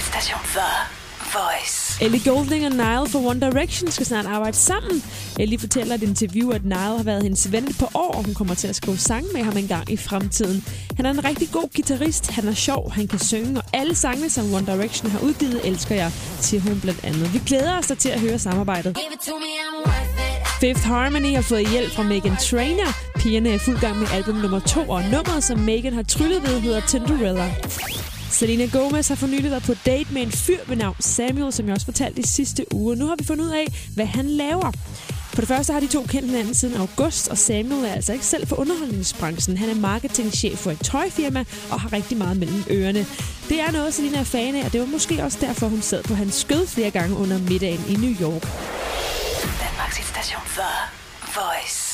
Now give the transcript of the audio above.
Station The Voice. Ellie Goulding og Niall fra One Direction skal snart arbejde sammen. Ellie fortæller et interview, at Niall har været hendes ven på år, og hun kommer til at skrive sange med ham en gang i fremtiden. Han er en rigtig god guitarist, han er sjov, han kan synge, og alle sangene, som One Direction har udgivet, elsker jeg, siger hun blandt andet. Vi glæder os da til at høre samarbejdet. Fifth Harmony har fået hjælp fra Megan Trainor. Pigerne er i fuld gang med album nummer to, og nummeret, som Megan har tryllet ved, hedder Tinderella. Selena Gomez har for nylig været på date med en fyr ved navn Samuel, som jeg også fortalte i sidste uge. Nu har vi fundet ud af, hvad han laver. For det første har de to kendt hinanden siden august, og Samuel er altså ikke selv for underholdningsbranchen. Han er marketingchef for et tøjfirma og har rigtig meget mellem ørerne. Det er noget, Selina er fan af, og det var måske også derfor, hun sad på hans skød flere gange under middagen i New York. Danmarks station for Voice.